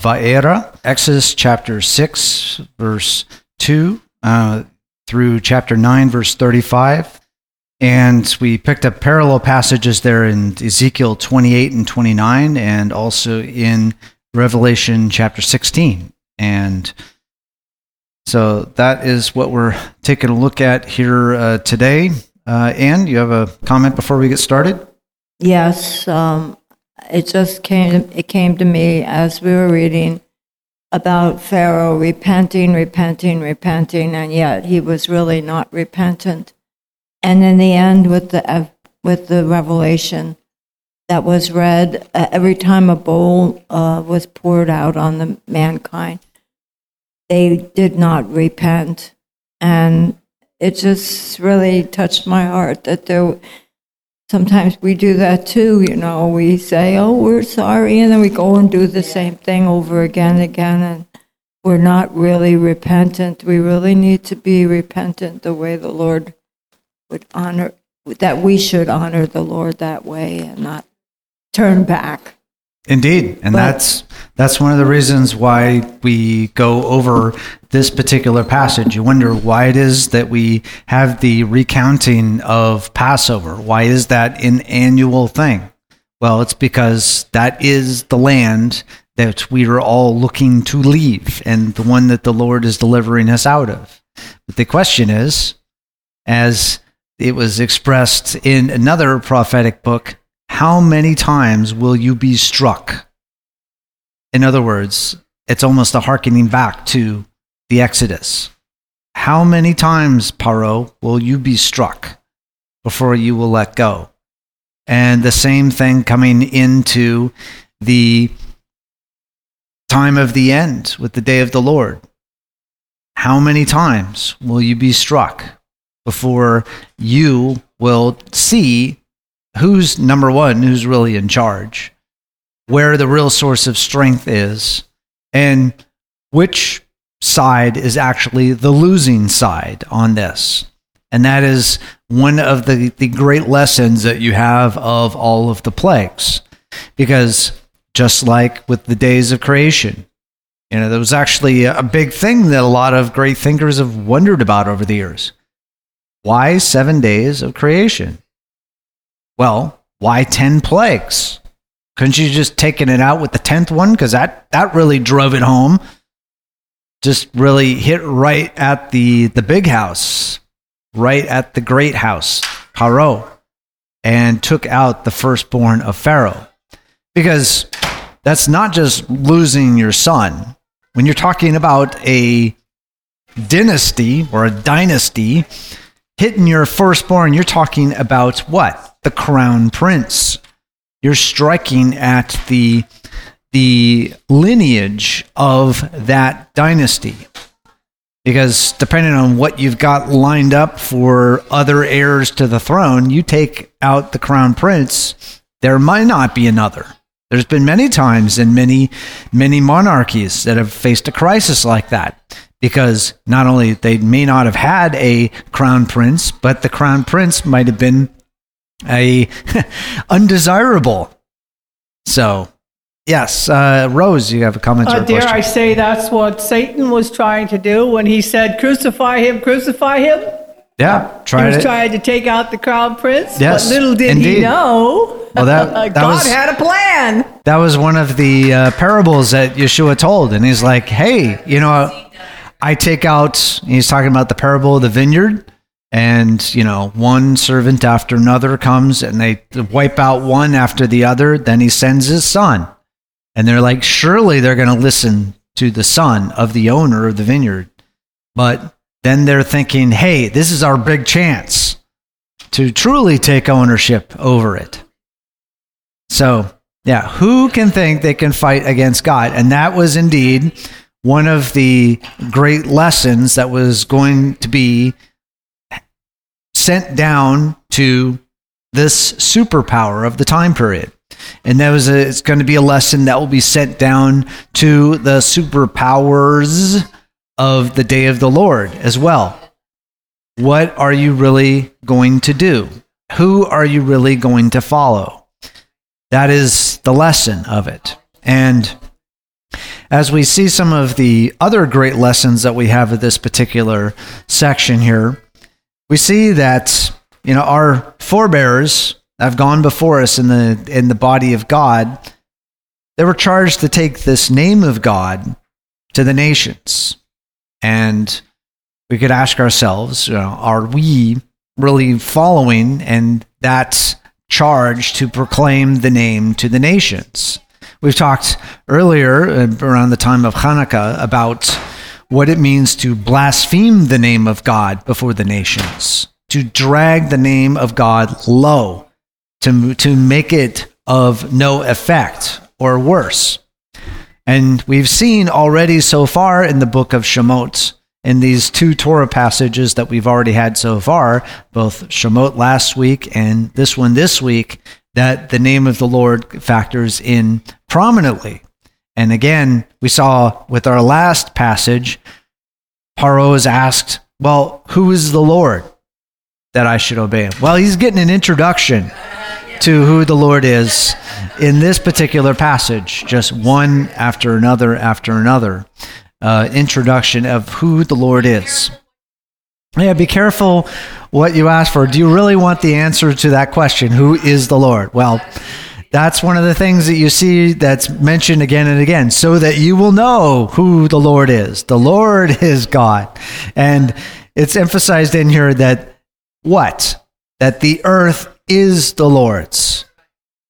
Va'era, Exodus chapter 6, verse 2 uh, through chapter 9, verse 35. And we picked up parallel passages there in Ezekiel 28 and 29, and also in Revelation chapter 16. And so that is what we're taking a look at here uh, today. Uh, Anne, you have a comment before we get started? Yes, um, it just came. It came to me as we were reading about Pharaoh repenting, repenting, repenting, and yet he was really not repentant. And in the end, with the with the revelation that was read, uh, every time a bowl uh, was poured out on the mankind, they did not repent, and it just really touched my heart that there sometimes we do that too, you know. We say, oh, we're sorry, and then we go and do the same thing over again and again, and we're not really repentant. We really need to be repentant the way the Lord would honor, that we should honor the Lord that way and not turn back. Indeed, and But- that's that's one of the reasons why we go over this particular passage. You wonder why it is that we have the recounting of Passover. Why is that an annual thing? Well, it's because that is the land that we are all looking to leave and the one that the Lord is delivering us out of. But the question is, as it was expressed in another prophetic book, how many times will you be struck? In other words, it's almost a hearkening back to the Exodus. How many times, Paro, will you be struck before you will let go? And the same thing coming into the time of the end with the day of the Lord. How many times will you be struck before you will see who's number one, who's really in charge, where the real source of strength is, and which side is actually the losing side on this. And that is one of the, the great lessons that you have of all of the plagues. Because just like with the days of creation, you know, there was actually a big thing that a lot of great thinkers have wondered about over the years. Why seven days of creation? Well, why 10 plagues? Couldn't you just taken it out with the 10th one? Because that, that really drove it home. Just really hit right at the, the big house, right at the great house, Paro, and took out the firstborn of Pharaoh. Because that's not just losing your son. When you're talking about a dynasty or a dynasty, hitting your firstborn, you're talking about what? The crown prince. You're striking at the the lineage of that dynasty. Because depending on what you've got lined up for other heirs to the throne, you take out the crown prince, there might not be another. There's been many times in many, many monarchies that have faced a crisis like that because not only they may not have had a crown prince, but the crown prince might have been a undesirable. So, yes, uh, Rose, you have a comment or Uh, dare question? I say that's what Satan was trying to do when he said, "Crucify him, crucify him." yeah, He try was it. trying to take out the crown prince. Yes, but little did indeed. he know, Well, that- that God was- had a plan. that was one of the uh, parables that Yeshua told, and he's like, "Hey, you know, I take out." He's talking about the parable of the vineyard, and you know, one servant after another comes, and they wipe out one after the other. Then he sends his son, and they're like, "Surely they're going to listen to the son of the owner of the vineyard," but then they're thinking, "Hey, this is our big chance to truly take ownership over it." So Yeah, who can think they can fight against God? And that was indeed one of the great lessons that was going to be sent down to this superpower of the time period. And that was a, it's going to be a lesson that will be sent down to the superpowers of the day of the Lord as well. What are you really going to do? Who are you really going to follow? That is the lesson of it. And as we see some of the other great lessons that we have of this particular section here, we see that you know our forebears have gone before us in the in the body of God. They were charged to take this name of God to the nations. And we could ask ourselves, you know, are we really following and that charge to proclaim the name to the nations? We've talked earlier uh, around the time of Hanukkah about what it means to blaspheme the name of God before the nations, to drag the name of God low, to, to make it of no effect or worse. And we've seen already so far in the book of Shemot, in these two Torah passages that we've already had so far, both Shemot last week and this one this week, that the name of the Lord factors in prominently. And again, we saw with our last passage, Paro is asked, Well, who is the Lord that I should obey? Well, he's getting an introduction to who the Lord is in this particular passage, just one after another after another uh, introduction of who the Lord is. Yeah, be careful what you ask for. Do you really want the answer to that question? Who is the Lord? Well, that's one of the things that you see that's mentioned again and again, so that you will know who the Lord is. The Lord is God. And it's emphasized in here that what? That the earth is the Lord's.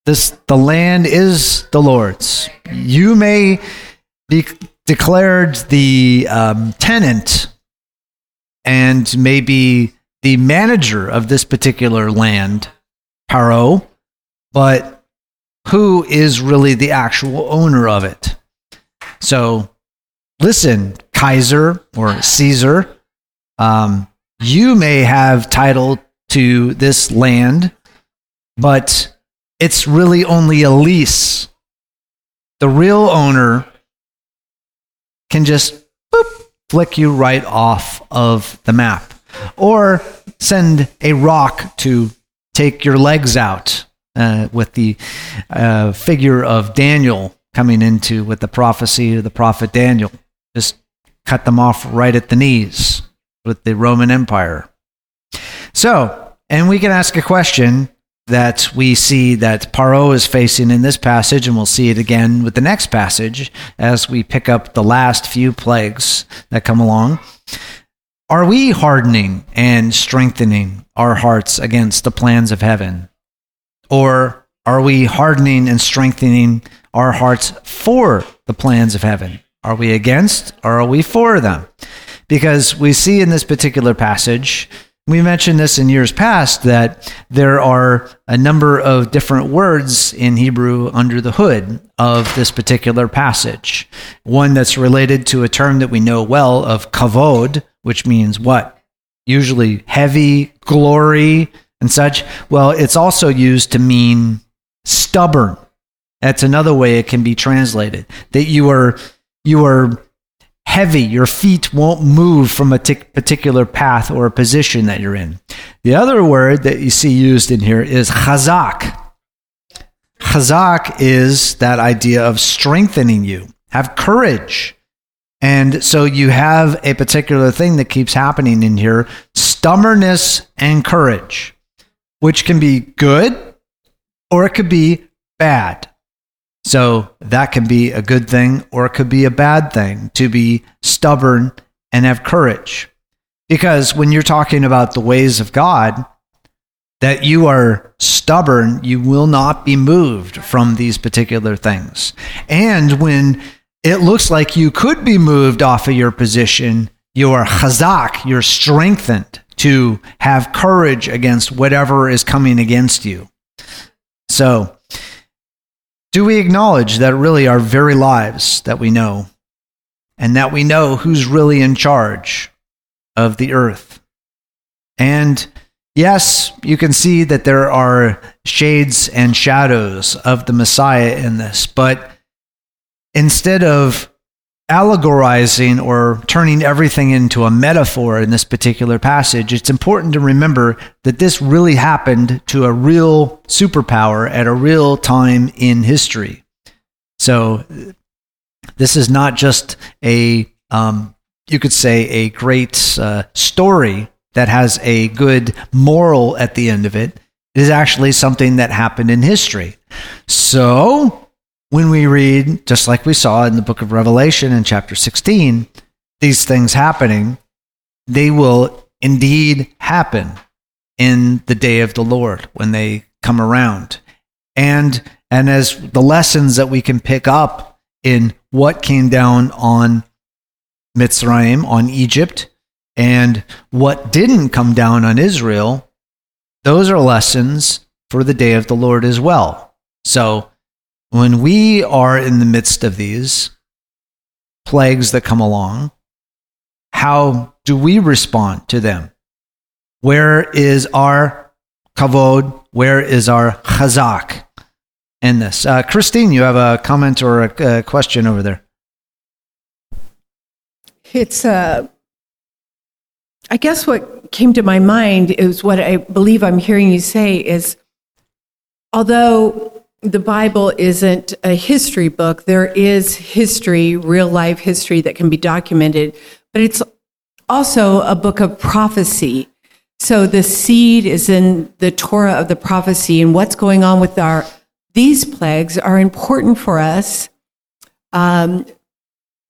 This, the land is the Lord's. You may be declared the um, tenant and maybe the manager of this particular land, Paro, but who is really the actual owner of it? So, listen, Kaiser or Caesar, um, you may have title to this land, but it's really only a lease. The real owner can just boop, flick you right off of the map or send a rock to take your legs out uh, with the uh, figure of Daniel coming into with the prophecy of the prophet Daniel. Just cut them off right at the knees with the Roman Empire. So, and we can ask a question that we see that Paro is facing in this passage, and we'll see it again with the next passage as we pick up the last few plagues that come along. Are we hardening and strengthening our hearts against the plans of heaven? Or are we hardening and strengthening our hearts for the plans of heaven? Are we against or are we for them? Because we see in this particular passage we mentioned this in years past that there are a number of different words in Hebrew under the hood of this particular passage. One that's related to a term that we know well of kavod, which means what? Usually heavy, glory, and such. Well, it's also used to mean stubborn. That's another way it can be translated. That you are you are heavy. Your feet won't move from a t- particular path or a position that you're in. The other word that you see used in here is chazak. Chazak is that idea of strengthening you. Have courage. And so you have a particular thing that keeps happening in here stubbornness and courage, which can be good or it could be bad. So that can be a good thing or it could be a bad thing to be stubborn and have courage. Because when you're talking about the ways of God, that you are stubborn, you will not be moved from these particular things. And when it looks like you could be moved off of your position, you are chazak, you're strengthened to have courage against whatever is coming against you. So, do we acknowledge that really our very lives that we know and that we know who's really in charge of the earth? And yes, you can see that there are shades and shadows of the Messiah in this, but instead of allegorizing or turning everything into a metaphor in this particular passage, it's important to remember that this really happened to a real superpower at a real time in history. So, this is not just a, um, you could say, a great uh, story that has a good moral at the end of it. It is actually something that happened in history. So, when we read, just like we saw in the book of Revelation in chapter 16, these things happening, they will indeed happen in the day of the Lord when they come around. And and as the lessons that we can pick up in what came down on Mitzrayim, on Egypt, and what didn't come down on Israel, those are lessons for the day of the Lord as well. So when we are in the midst of these plagues that come along, how do we respond to them? Where is our kavod? Where is our chazak in this? Uh, Christine, you have a comment or a, a question over there. It's, uh, I guess what came to my mind is what I believe I'm hearing you say is although the Bible isn't a history book. There is history, real life history that can be documented, but it's also a book of prophecy. So the seed is in the Torah of the prophecy, and what's going on with our these plagues are important for us. Um,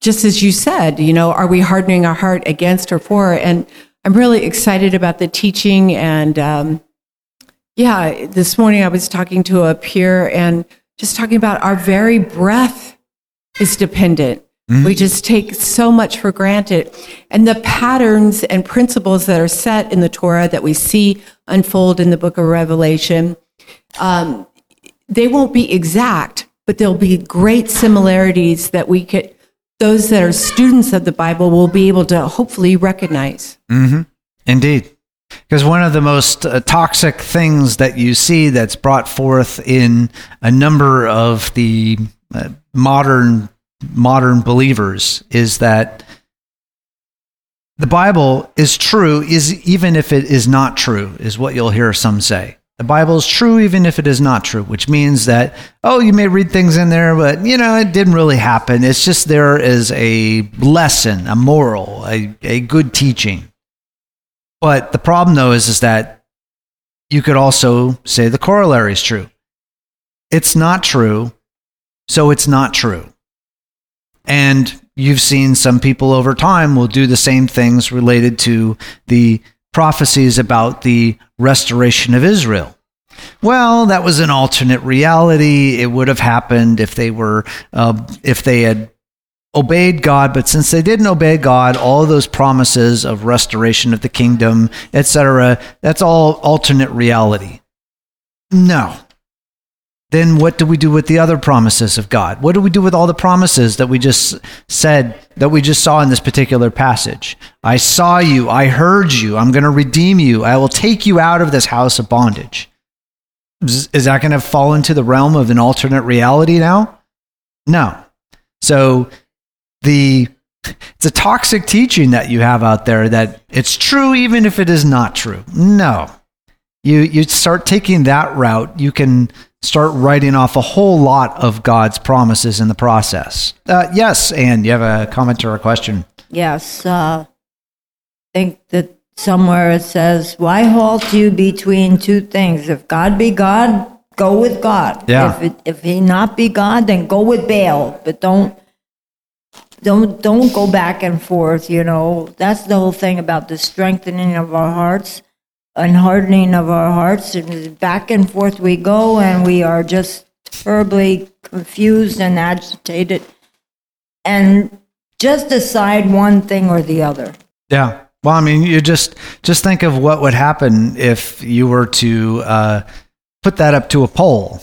just as you said, you know, are we hardening our heart against or for? And I'm really excited about the teaching and um, yeah, this morning I was talking to a peer and just talking about our very breath is dependent. Mm-hmm. We just take so much for granted. And the patterns and principles that are set in the Torah that we see unfold in the book of Revelation, um, they won't be exact, but there'll be great similarities that we could, those that are students of the Bible will be able to hopefully recognize. Mm-hmm. Indeed. Because one of the most uh, toxic things that you see that's brought forth in a number of the uh, modern modern believers is that the Bible is true is even if it is not true is what you'll hear some say. The Bible is true even if it is not true, which means that oh you may read things in there but you know it didn't really happen. It's just there is a lesson, a moral, a, a good teaching. But the problem, though, is, is that you could also say the corollary is true. It's not true, so it's not true. And you've seen some people over time will do the same things related to the prophecies about the restoration of Israel. Well, that was an alternate reality. It would have happened if they were, uh, if they had obeyed God, but since they didn't obey God, all those promises of restoration of the kingdom, etc., that's all alternate reality. No. Then what do we do with the other promises of God? What do we do with all the promises that we just said, that we just saw in this particular passage? I saw you, I heard you, I'm going to redeem you, I will take you out of this house of bondage. Is that going to fall into the realm of an alternate reality now? No. So the it's a toxic teaching that you have out there that it's true even if it is not true. No. You you start taking that route, you can start writing off a whole lot of God's promises in the process. Uh, yes, and you have a comment or a question? Yes. Uh, I think that somewhere it says, Why halt you between two things? If God be God, go with God. Yeah. If, it, if he not be God, then go with Baal. But don't don't don't go back and forth you know. That's the whole thing about the strengthening of our hearts and hardening of our hearts. And back and forth we go and we are just terribly confused and agitated. And just decide one thing or the other. Yeah. Well i mean you just just think of what would happen if you were to uh, put that up to a poll.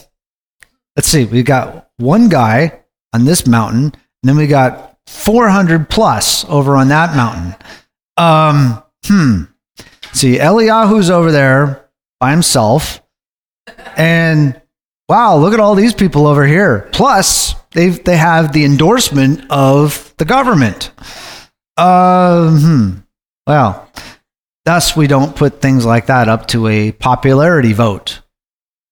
Let's see, we got one guy on this mountain, and then we got 400 plus over on that mountain. Um, hmm. See, Eliyahu's over there by himself. And wow, look at all these people over here. Plus, they they have the endorsement of the government. Uh, hmm. Well, thus we don't put things like that up to a popularity vote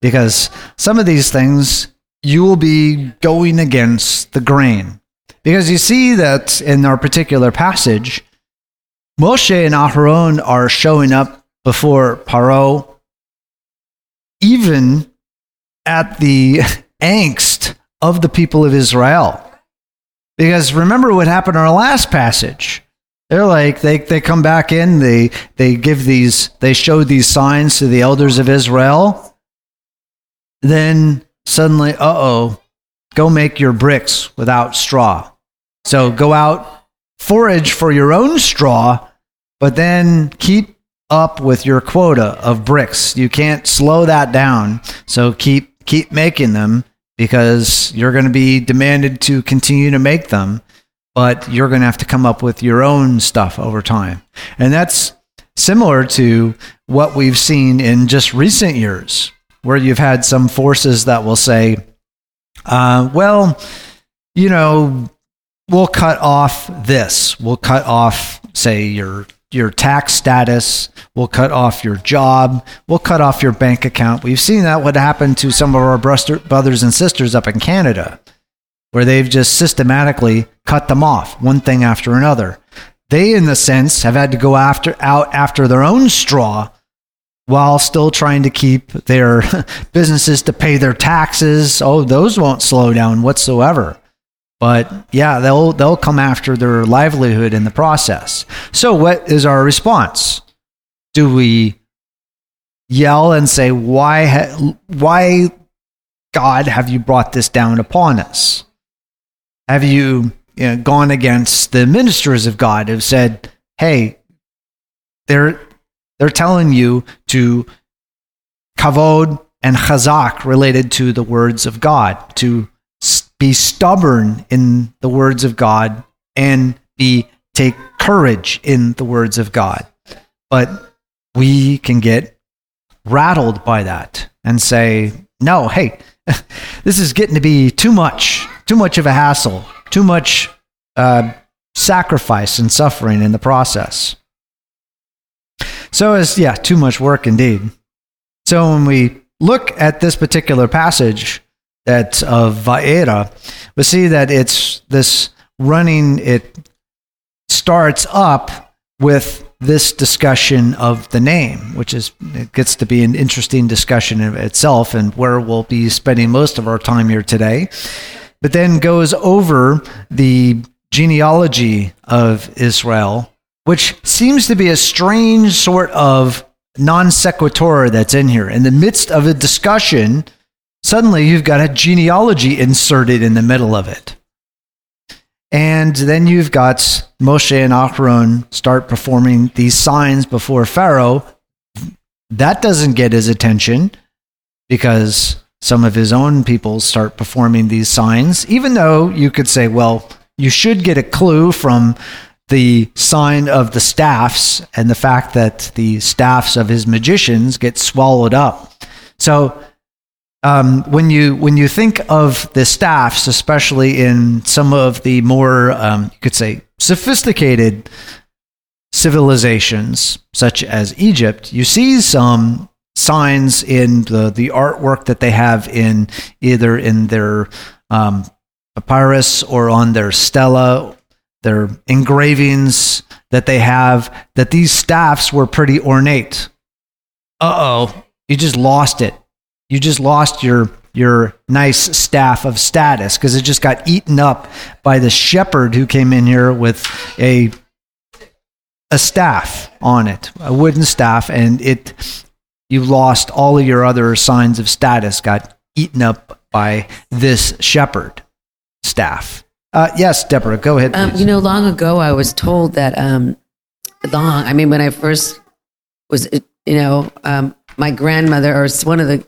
because some of these things you will be going against the grain. Because you see that in our particular passage, Moshe and Aharon are showing up before Paro, even at the angst of the people of Israel. Because remember what happened in our last passage. They're like they, they come back in, they they give these they show these signs to the elders of Israel. Then suddenly, uh oh, go make your bricks without straw. So go out, forage for your own straw, but then keep up with your quota of bricks. You can't slow that down. So keep keep making them because you're going to be demanded to continue to make them, but you're going to have to come up with your own stuff over time. And that's similar to what we've seen in just recent years, where you've had some forces that will say, uh, well, you know, we'll cut off this. We'll cut off, say, your your tax status. We'll cut off your job. We'll cut off your bank account. We've seen that what happened to some of our brothers and sisters up in Canada, where they've just systematically cut them off, one thing after another. They, in the sense, have had to go after out after their own straw while still trying to keep their businesses to pay their taxes. Oh, those won't slow down whatsoever. But yeah, they'll they'll come after their livelihood in the process. So what is our response? Do we yell and say why ha- why God have you brought this down upon us? Have you, you know, gone against the ministers of God who've said, "Hey, they're they're telling you to kavod and chazak related to the words of God, to be stubborn in the words of God and be take courage in the words of God. But we can get rattled by that and say, no, hey, this is getting to be too much, too much of a hassle, too much uh, sacrifice and suffering in the process. So it's, yeah, too much work indeed. So when we look at this particular passage, that of Vaera, we see that it's this running, it starts up with this discussion of the name, which is it gets to be an interesting discussion in itself and where we'll be spending most of our time here today. But then goes over the genealogy of Israel, which seems to be a strange sort of non sequitur that's in here. In the midst of a discussion Suddenly, you've got a genealogy inserted in the middle of it. And then you've got Moshe and Aharon start performing these signs before Pharaoh. That doesn't get his attention because some of his own people start performing these signs, even though you could say, well, you should get a clue from the sign of the staffs and the fact that the staffs of his magicians get swallowed up. So um, when you when you think of the staffs, especially in some of the more um, you could say sophisticated civilizations, such as Egypt, you see some signs in the the artwork that they have in either in their um, papyrus or on their stela, their engravings that they have. That these staffs were pretty ornate. Uh oh, you just lost it you just lost your your nice staff of status because it just got eaten up by the shepherd who came in here with a a staff on it, a wooden staff, and it you lost all of your other signs of status got eaten up by this shepherd staff. Uh, yes, Deborah, go ahead. Um, you know, long ago I was told that um, long. I mean, when I first was, you know, um, my grandmother or one of the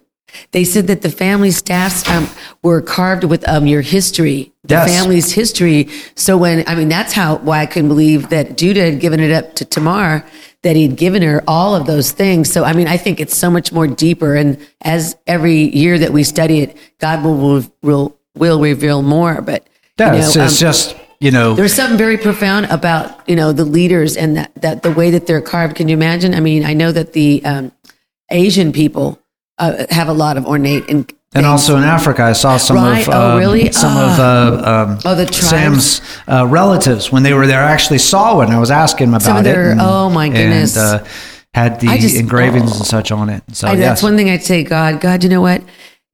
they said that the family staffs um, were carved with um, your history, the Yes. family's history. So when I mean, that's how why I couldn't believe that Judah had given it up to Tamar, that he'd given her all of those things. So I mean, I think it's so much more deeper. And as every year that we study it, God will will will, reveal more. But Yeah, you know, it's, it's um, just you know there's something very profound about you know the leaders and that, that the way that they're carved. Can you imagine? I mean, I know that the um, Asian people uh, have a lot of ornate and And also in Africa, I saw some Right. of Oh, um, really? some of uh, um, Oh? Sam's uh, relatives when they were there. I actually saw one. I was asking them about their- it. oh, my goodness. And, uh, had the just- engravings oh. and such on it. So I, yes. That's one thing I'd say, God, God, you know what?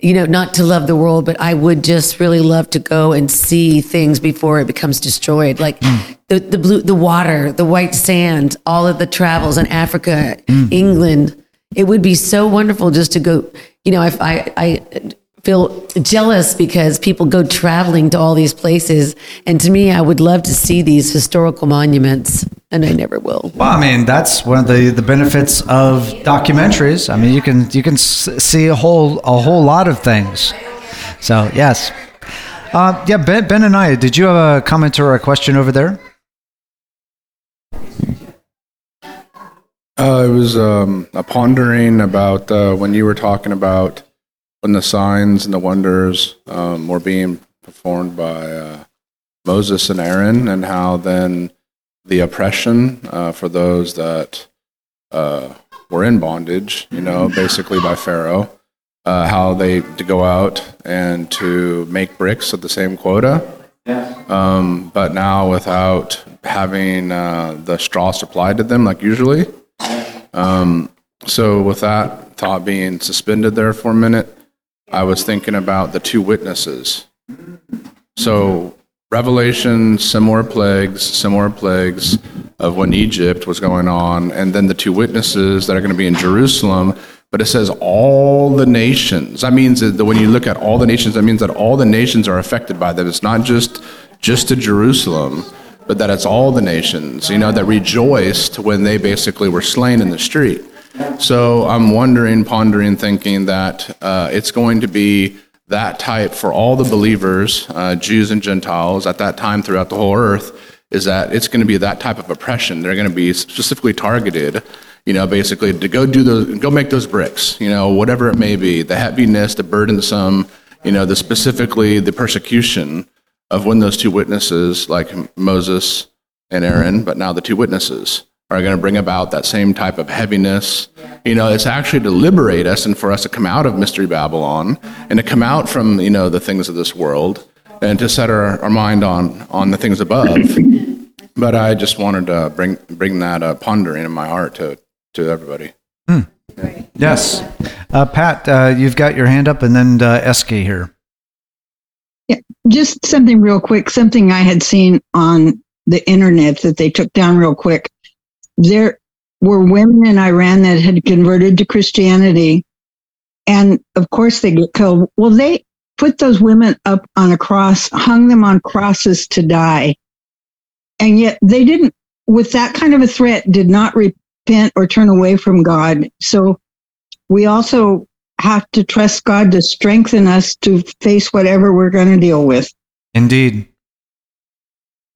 You know, not to love the world, but I would just really love to go and see things before it becomes destroyed. Like Hmm. the, the blue, the water, the white sand, all of the travels in Africa, Hmm. England. It would be so wonderful just to go, you know, if I, I feel jealous because people go traveling to all these places. And to me, I would love to see these historical monuments and I never will. Well, I mean, that's one of the, the benefits of documentaries. I mean, you can you can see a whole a whole lot of things. So yes, uh, yeah. Ben, ben and I, did you have a comment or a question over there? Uh, it was um, a pondering about uh, when you were talking about when the signs and the wonders um, were being performed by uh, Moses and Aaron, and how then the oppression uh, for those that uh, were in bondage, you know, basically by Pharaoh, uh, how they to go out and to make bricks at the same quota. Um, but now without having uh, the straw supplied to them like usually. Um, so with that thought being suspended there for a minute, I was thinking about the two witnesses. So Revelation, similar plagues, similar plagues of when Egypt was going on, and then the two witnesses that are going to be in Jerusalem. But it says all the nations. That means that when you look at all the nations, that means that all the nations are affected by that. It's not just just to Jerusalem, but that it's all the nations. You know that rejoiced when they basically were slain in the street. So I'm wondering, pondering, thinking that uh, it's going to be that type for all the believers, uh, Jews and Gentiles, at that time throughout the whole earth, is that it's going to be that type of oppression. They're going to be specifically targeted, you know, basically to go do those, go make those bricks, you know, whatever it may be, the heaviness, the burdensome, you know, the specifically the persecution of when those two witnesses, like Moses and Aaron, but now the two witnesses, are going to bring about that same type of heaviness. You know, it's actually to liberate us and for us to come out of Mystery Babylon and to come out from, you know, the things of this world and to set our, our mind on, on the things above. But I just wanted to bring, bring that uh, pondering in my heart to, to everybody. Yes, uh, Pat, uh, you've got your hand up, and then uh, Eske here. Just something real quick, something I had seen on the internet that they took down real quick. There were women in Iran that had converted to Christianity. And of course they get killed. Well, they put those women up on a cross, hung them on crosses to die. And yet they didn't, with that kind of a threat, did not repent or turn away from God. So we also have to trust God to strengthen us to face whatever we're going to deal with. Indeed.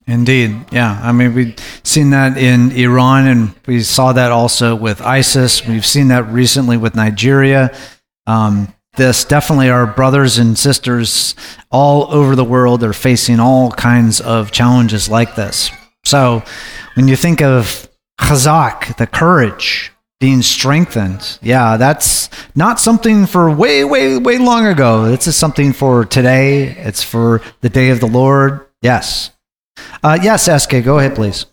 Indeed. Yeah. I mean, we've seen that in Iran, and we saw that also with ISIS. We've seen that recently with Nigeria. Um, this definitely our brothers and sisters all over the world are facing all kinds of challenges like this. So when you think of chazak, the courage, being strengthened, yeah, that's not something for way, way, way long ago. This is something for today. It's for the day of the Lord. Yes. Uh, yes, SK, go ahead, please.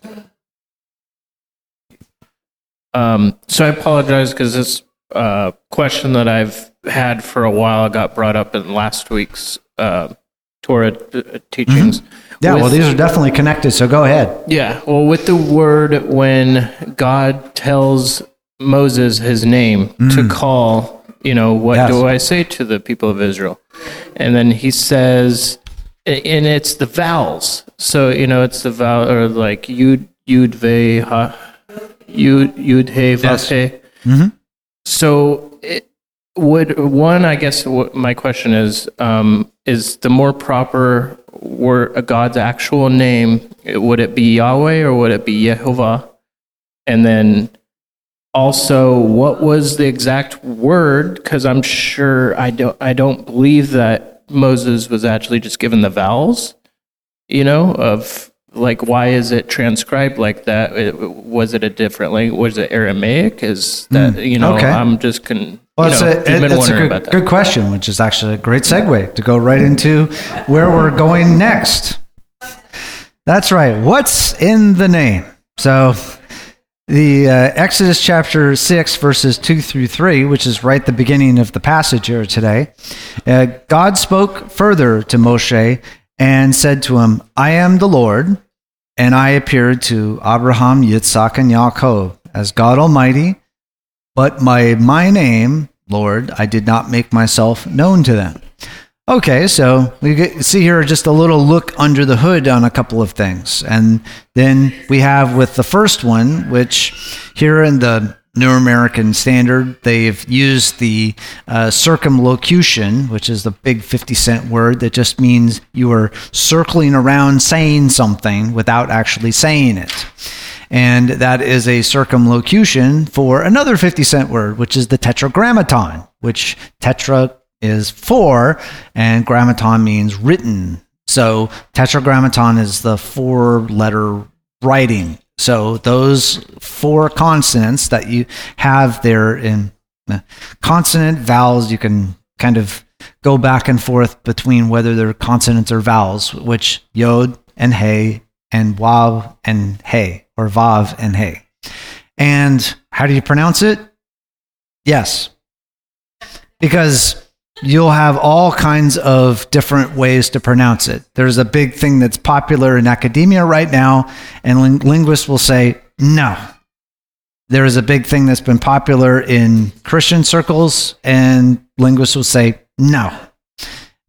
Um, so I apologize because this uh, question that I've had for a while got brought up in last week's uh, Torah uh, teachings. Yeah, well, these are definitely connected, so go ahead. Yeah, well, with the word when God tells Moses his name to mm. call, you know, what Yes. do I say to the people of Israel? And then he says, and it's the vowels. So, you know, it's the vowel, or like yud, yud, ve, ha, yud, yud, he, vav, Yes. he. Mm-hmm. So it, would one? I guess what my question is: um, is the more proper word a uh, God's actual name? Would it be Yahweh or would it be Yehovah? And then also, what was the exact word? Because I'm sure I don't. I don't believe that Moses was actually just given the vowels. You know, of like why is it transcribed like that? It- was it a different language? Was it Aramaic? Is that hmm. you know? okay. I'm just con. Well, you it's know, a, been it's a good, about that. good question, which is actually a great segue to go right into where we're going next. That's right. What's in the name? So, the uh, Exodus chapter 6, verses 2 through 3, which is right the beginning of the passage here today, uh, God spoke further to Moshe and said to him, I am the Lord, and I appeared to Abraham, Yitzhak, and Yaakov as God Almighty. But by my name, Lord, I did not make myself known to them. Okay, so we get, see here just a little look under the hood on a couple of things. And then we have with the first one, which here in the New American Standard, they've used the uh, circumlocution, which is the big 50 cent word that just means you are circling around saying something without actually saying it. And that is a circumlocution for another 50 cent word, which is the tetragrammaton, which tetra is four and grammaton means written. So tetragrammaton is the four letter writing. So those four consonants that you have there in uh, consonant vowels, you can kind of go back and forth between whether they're consonants or vowels, which yod and hey and waw and hey or vav and hey. And how do you pronounce it? Yes. Because you'll have all kinds of different ways to pronounce it. There's a big thing that's popular in academia right now, and ling- linguists will say, no. There is a big thing that's been popular in Christian circles, and linguists will say, no.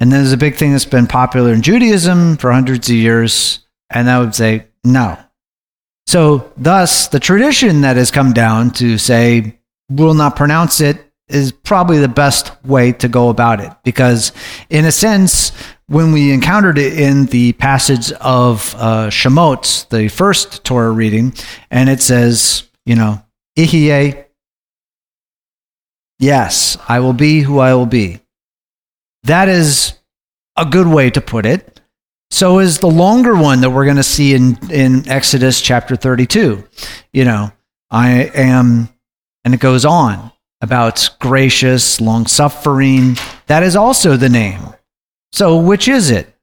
And then there's a big thing that's been popular in Judaism for hundreds of years, and that would say, no. So, thus, the tradition that has come down to say, will not pronounce it is probably the best way to go about it. Because, in a sense, when we encountered it in the passage of uh, Shemot, the first Torah reading, and it says, you know, Ehyeh, yes, I will be who I will be. That is a good way to put it. So is the longer one that we're going to see in, in Exodus chapter 32. You know, I am, and it goes on about gracious, long suffering. That is also the name. So which is it?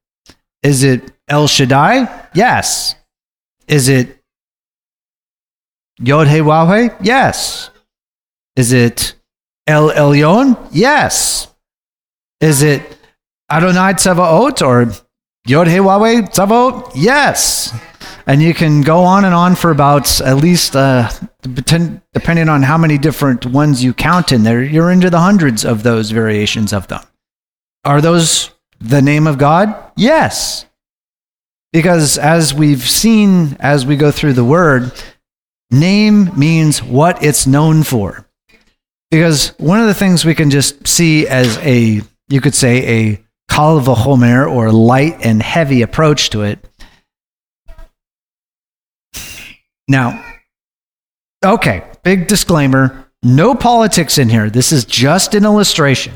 Is it El Shaddai? Yes. Is it Yod He Waw He? Yes. Is it El Elyon? Yes. Is it Adonai Tzevaot or Yod He Waw He Tzevaot? Yes. And you can go on and on for about at least, uh, depending on how many different ones you count in there, you're into the hundreds of those variations of them. Are those the name of God? Yes. Because as we've seen as we go through the word, name means what it's known for. Because one of the things we can just see as a, you could say, a kal v'chomer or light and heavy approach to it. Now, okay, big disclaimer no politics in here. This is just an illustration.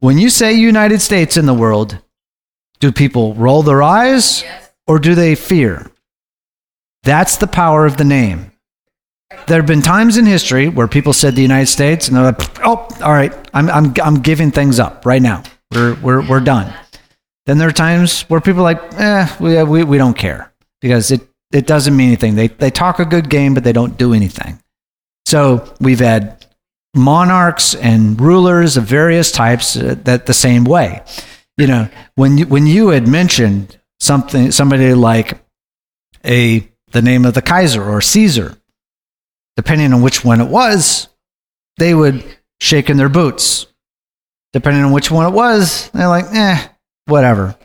When you say United States in the world, do people roll their eyes or do they fear? That's the power of the name. There have been times in history where people said the United States and they're like, oh, all right, I'm, I'm, I'm giving things up right now. We're, we're, we're done. Then there are times where people are like, eh, we, we, we don't care because it, it doesn't mean anything. They, they talk a good game, but they don't do anything. So we've had monarchs and rulers of various types uh, that the same way. You know, when you, when you had mentioned something, somebody like a the name of the Kaiser or Caesar, depending on which one it was, they would shake in their boots. Depending on which one it was, they're like, eh, whatever.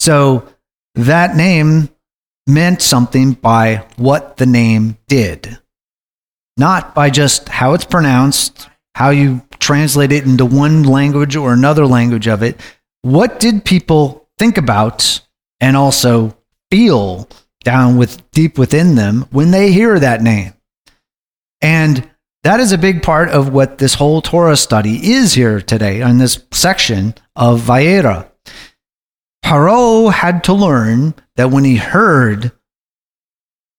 So that name meant something by what the name did not by just how it's pronounced, how you translate it into one language or another language of it, what did people think about and also feel down with deep within them when they hear that name? And that is a big part of what this whole Torah study is here today in this section of Va'era. Paro had to learn that when he heard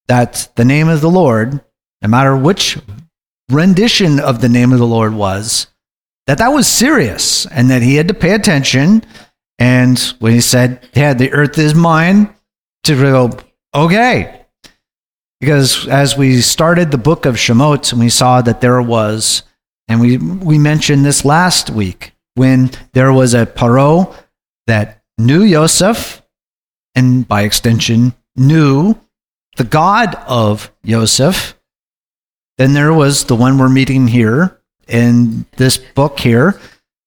that the name of the Lord, no matter which rendition of the name of the Lord was, that that was serious and that he had to pay attention. And when he said, Yeah, the earth is mine, to go, okay. Because as we started the book of Shemot, and we saw that there was, and we, we mentioned this last week, when there was a Paro that knew Yosef, and by extension, knew the God of Yosef. Then there was the one we're meeting here in this book here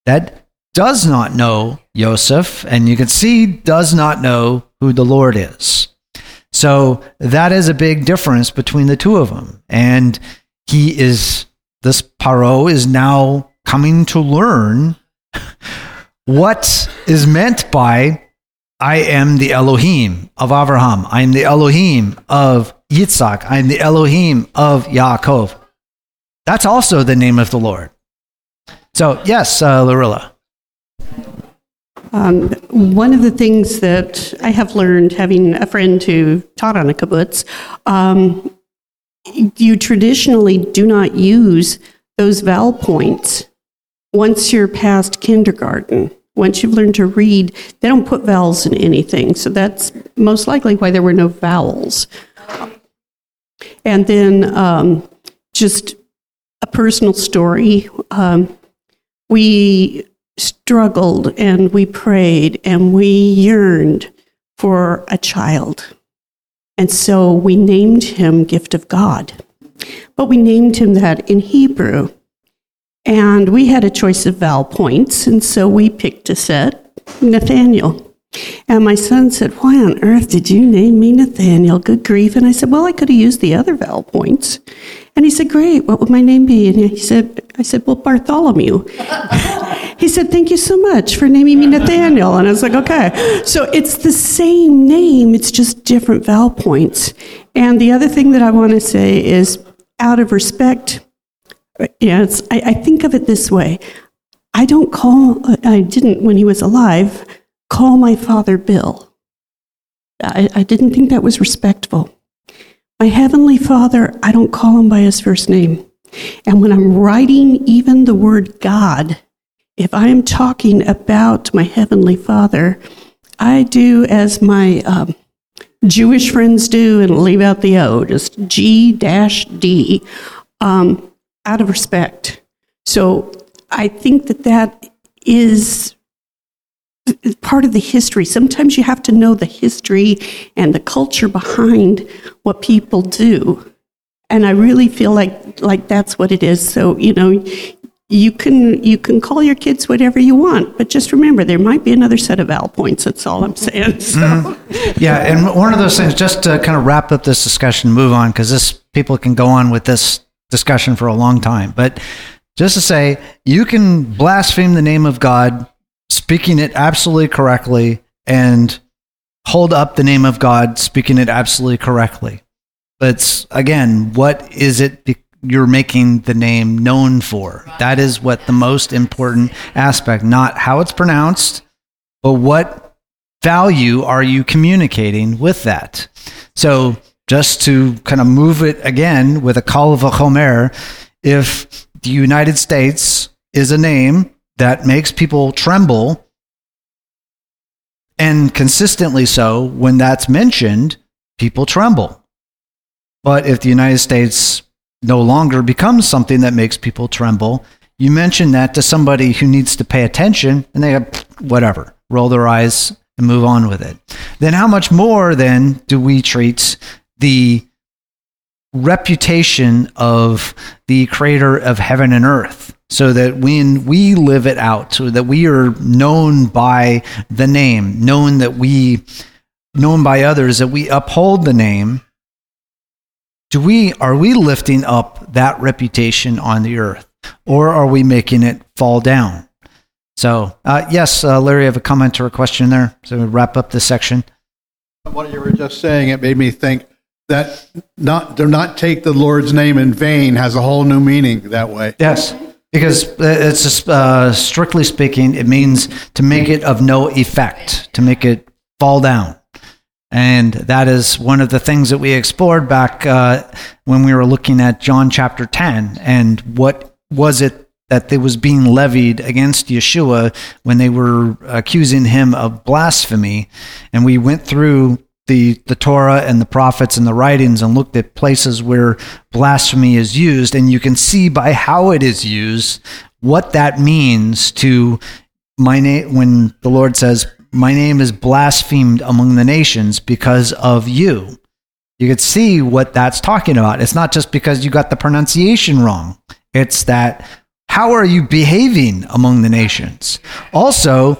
that does not know Yosef, and you can see does not know who the Lord is. So that is a big difference between the two of them. And he is, this Paro is now coming to learn what is meant by I am the Elohim of Abraham. I am the Elohim of Yitzhak. I am the Elohim of Yaakov. That's also the name of the Lord. So, yes, uh, Larilla. Um, one of the things that I have learned, having a friend who taught on a kibbutz, um, you traditionally do not use those vowel points once you're past kindergarten. Once you've learned to read, they don't put vowels in anything. So that's most likely why there were no vowels. And then um, just a personal story. Um, we struggled and we prayed and we yearned for a child. And so we named him Gift of God. But we named him that in Hebrew. And we had a choice of vowel points, and so we picked a set, Nathaniel. And my son said, Why on earth did you name me Nathaniel? Good grief. And I said, Well, I could have used the other vowel points. And he said, Great, what would my name be? And he said, I said, Well, Bartholomew. he said, Thank you so much for naming me Nathaniel. And I was like, Okay. So it's the same name, it's just different vowel points. And the other thing that I want to say is out of respect, yeah, it's, I, I think of it this way. I don't call, I didn't when he was alive, call my father Bill. I, I didn't think that was respectful. My heavenly father, I don't call him by his first name. And when I'm writing even the word God, if I am talking about my heavenly father, I do as my um, Jewish friends do and leave out the O, just G dash D. Um, out of respect. So I think that that is part of the history. Sometimes you have to know the history and the culture behind what people do. And I really feel like like that's what it is. So, you know, you can you can call your kids whatever you want, but just remember there might be another set of vowel points. That's all I'm saying. So. Mm-hmm. Yeah, and one of those things, just to kind of wrap up this discussion, move on, because this people can go on with this discussion for a long time. But just to say, you can blaspheme the name of God, speaking it absolutely correctly, and hold up the name of God, speaking it absolutely correctly. But again, what is it you're making the name known for? That is what the most important aspect, not how it's pronounced, but what value are you communicating with that? So just to kind of move it again with a kal v'chomer, if the United States is a name that makes people tremble, and consistently so, when that's mentioned, people tremble. But if the United States no longer becomes something that makes people tremble, you mention that to somebody who needs to pay attention, and they have whatever, roll their eyes and move on with it. Then how much more then do we treat the reputation of the creator of heaven and earth so that when we live it out so that we are known by the name known that we known by others that we uphold the name do we are we lifting up that reputation on the earth or are we making it fall down? So, uh, yes, uh, Larry, I have a comment or a question there. So, we wrap up this section. What you were just saying, it made me think that not do not take the Lord's name in vain has a whole new meaning that way. Yes, because it's uh, strictly speaking, it means to make it of no effect, to make it fall down. And that is one of the things that we explored back uh, when we were looking at John chapter 10 and what was it that they was being levied against Yeshua when they were accusing him of blasphemy. And we went through the, the Torah and the prophets and the writings and looked at places where blasphemy is used. And you can see by how it is used what that means to my name when the Lord says, My name is blasphemed among the nations because of you. You could see what that's talking about. It's not just because you got the pronunciation wrong. It's that how are you behaving among the nations? Also,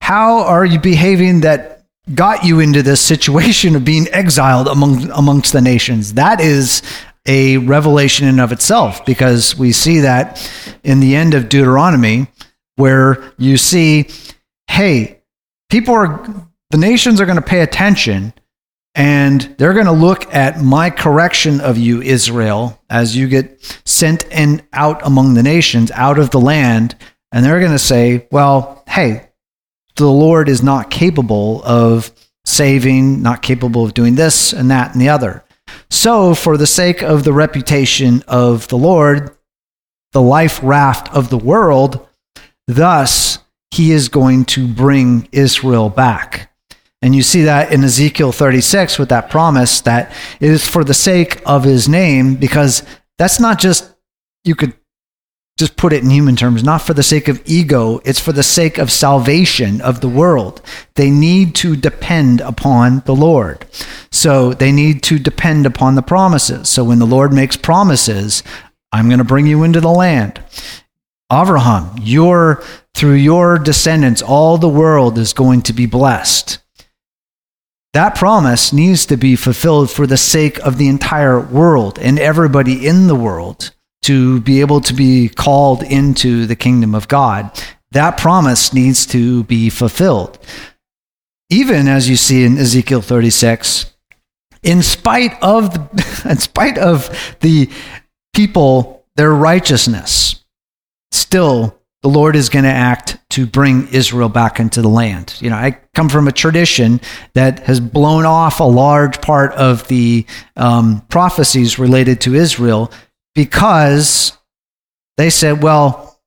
how are you behaving that got you into this situation of being exiled among amongst the nations? That is a revelation in of itself because we see that in the end of Deuteronomy where you see hey, people are the nations are going to pay attention and they're going to look at my correction of you, Israel, as you get sent and out among the nations, out of the land. And they're going to say, well, hey, the Lord is not capable of saving, not capable of doing this and that and the other. So, for the sake of the reputation of the Lord, the life raft of the world, thus he is going to bring Israel back. And you see that in Ezekiel 36 with that promise that it is for the sake of his name, because that's not just, you could just put it in human terms, not for the sake of ego, it's for the sake of salvation of the world. They need to depend upon the Lord. So they need to depend upon the promises. So when the Lord makes promises, I'm going to bring you into the land. Abraham, your through your descendants, all the world is going to be blessed. That promise needs to be fulfilled for the sake of the entire world and everybody in the world to be able to be called into the kingdom of God. That promise needs to be fulfilled. Even as you see in Ezekiel 36, in spite of the, in spite of the people their righteousness, still the Lord is going to act to bring Israel back into the land. You know, I come from a tradition that has blown off a large part of the um, prophecies related to Israel because they said, well,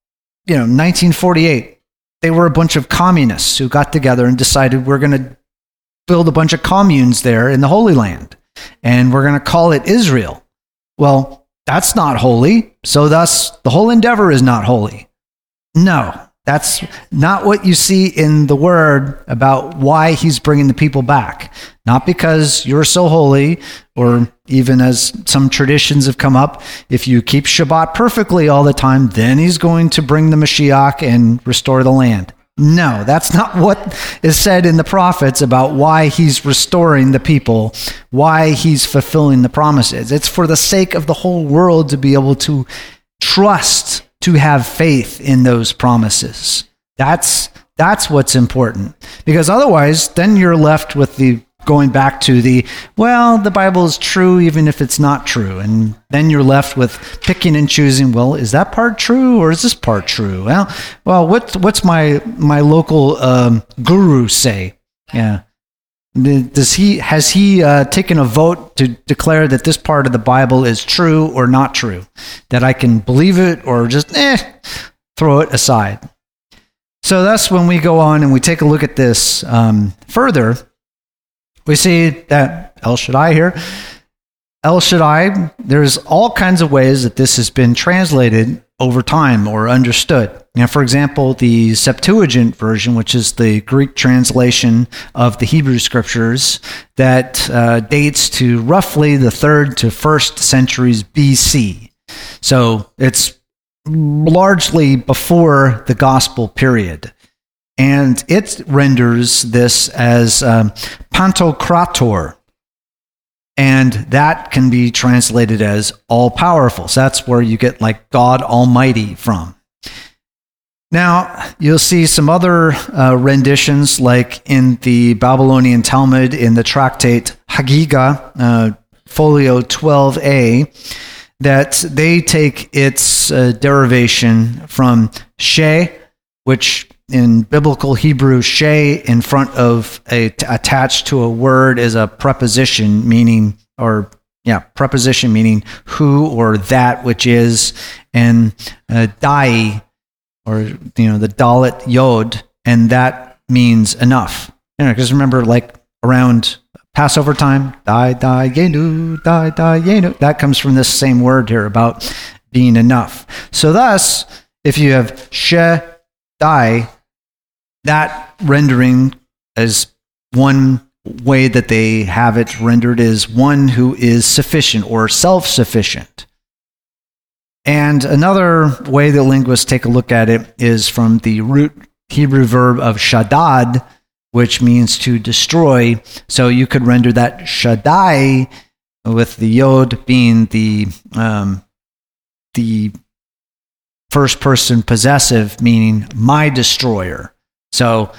you know, 1948, they were a bunch of communists who got together and decided we're going to build a bunch of communes there in the Holy Land and we're going to call it Israel. Well, that's not holy. So, thus, the whole endeavor is not holy. No, that's not what you see in the word about why he's bringing the people back. Not because you're so holy, or even as some traditions have come up, if you keep Shabbat perfectly all the time, then he's going to bring the Mashiach and restore the land. No, that's not what is said in the prophets about why he's restoring the people, why he's fulfilling the promises. It's for the sake of the whole world to be able to trust to have faith in those promises. That's that's what's important. Because otherwise, then you're left with the going back to the well, the Bible is true even if it's not true. And then you're left with picking and choosing, well, is that part true or is this part true? Well, well, what's what's my my local um, guru say? Yeah. Does he has he uh, taken a vote to declare that this part of the Bible is true or not true? That I can believe it or just eh, throw it aside. So that's when we go on and we take a look at this um, further. We see that El Shaddai here. El Shaddai, there's all kinds of ways that this has been translated over time or understood. Now, for example, the Septuagint version, which is the Greek translation of the Hebrew scriptures, that uh, dates to roughly the third to first centuries BC. So it's largely before the gospel period. And it renders this as um, Pantocrator. And that can be translated as all powerful. So that's where you get like God Almighty from. Now, you'll see some other uh, renditions, like in the Babylonian Talmud, in the tractate Hagiga, uh, folio 12a, that they take its uh, derivation from she, which in biblical Hebrew, she in front of a t- attached to a word is a preposition meaning, or yeah, preposition meaning who or that which is, and uh, dai, or you know the dalet yod, and that means enough. You know, because remember, like around Passover time, dai dai yenu, dai dai yenu. That comes from this same word here about being enough. So thus, if you have she dai that rendering as one way that they have it rendered is one who is sufficient or self sufficient. And another way that linguists take a look at it is from the root Hebrew verb of shadad, which means to destroy. So you could render that shaddai with the yod being the um, the first person possessive, meaning my destroyer. So,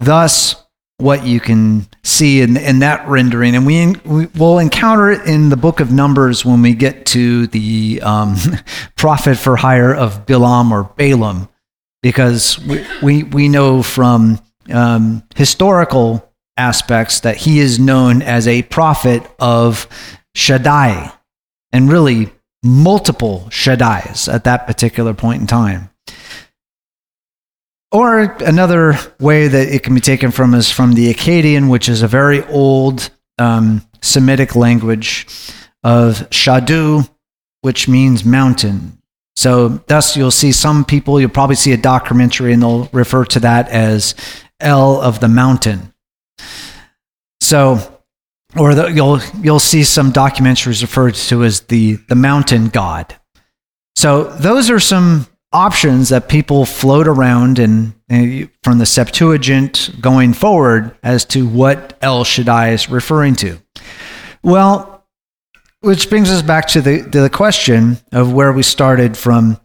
thus, what you can see in, in that rendering, and we, we will encounter it in the book of Numbers when we get to the um, prophet for hire of Bilam or Balaam, because we, we, we know from um, historical aspects that he is known as a prophet of Shaddai, and really multiple Shaddais at that particular point in time. Or another way that it can be taken from is from the Akkadian, which is a very old um, Semitic language of Shadu, which means mountain. So, thus, you'll see some people, you'll probably see a documentary, and they'll refer to that as El of the mountain. So, or the, you'll you'll see some documentaries referred to as the the mountain god. So, those are some options that people float around and, from the Septuagint going forward as to what El Shaddai is referring to. Well, which brings us back to the, to the question of where we started from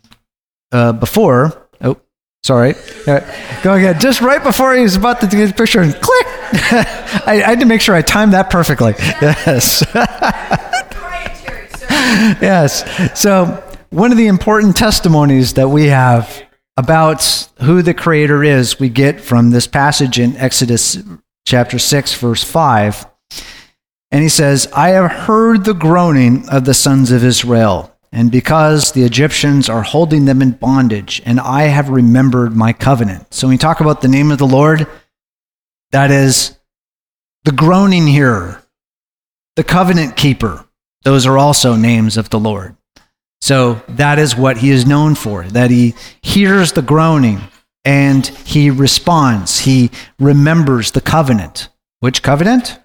uh, before. Oh, sorry. Uh, go again. Just right before he was about to get the picture and click. I, I had to make sure I timed that perfectly. Yes. yes. So one of the important testimonies that we have about who the Creator is, we get from this passage in Exodus chapter 6, verse 5. And he says, I have heard the groaning of the sons of Israel, and because the Egyptians are holding them in bondage, and I have remembered my covenant. So when we talk about the name of the Lord, that is the groaning hearer, the covenant keeper. Those are also names of the Lord. So that is what he is known for, that he hears the groaning and he responds. He remembers the covenant. Which covenant?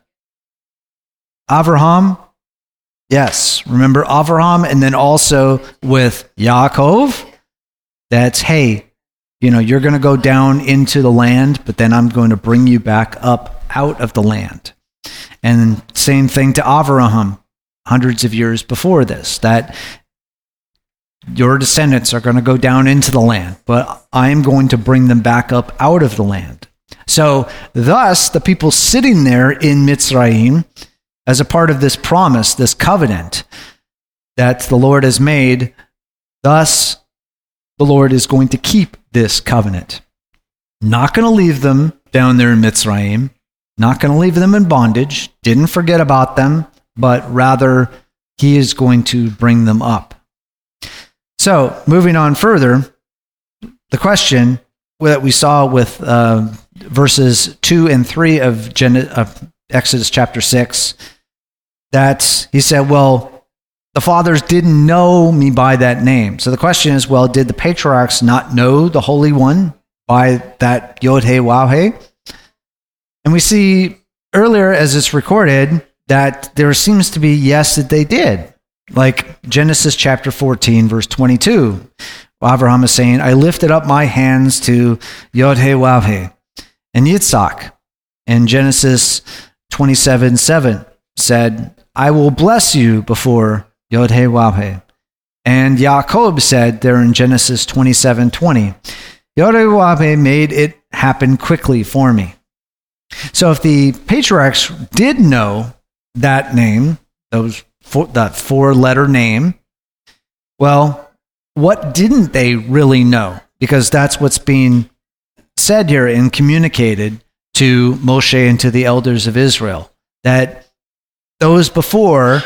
Abraham. Yes, remember Abraham, and then also with Yaakov. That's, hey, you know, you're going to go down into the land, but then I'm going to bring you back up out of the land. And same thing to Abraham hundreds of years before this, that your descendants are going to go down into the land, but I am going to bring them back up out of the land. So, thus, the people sitting there in Mitzrayim, as a part of this promise, this covenant that the Lord has made, thus, the Lord is going to keep this covenant. Not going to leave them down there in Mitzrayim, not going to leave them in bondage, didn't forget about them, but rather, He is going to bring them up. So, moving on further, the question that we saw with uh, verses 2 and 3 of, Gen- of Exodus chapter 6, that he said, Well, the fathers didn't know me by that name. So the question is, well, did the patriarchs not know the Holy One by that Yod He Waw He? And we see earlier, as it's recorded, that there seems to be yes, that they did. Like Genesis chapter 14, verse 22. Abraham is saying, I lifted up my hands to Yod He Wav He. And Yitzhak in Genesis 27, 7 said, I will bless you before Yod He Wav He. And Yaakov said there in Genesis 27 20, Yod He Wav He made it happen quickly for me. So if the patriarchs did know that name, those that four letter name, well, what didn't they really know? Because that's what's being said here and communicated to Moshe and to the elders of Israel that those before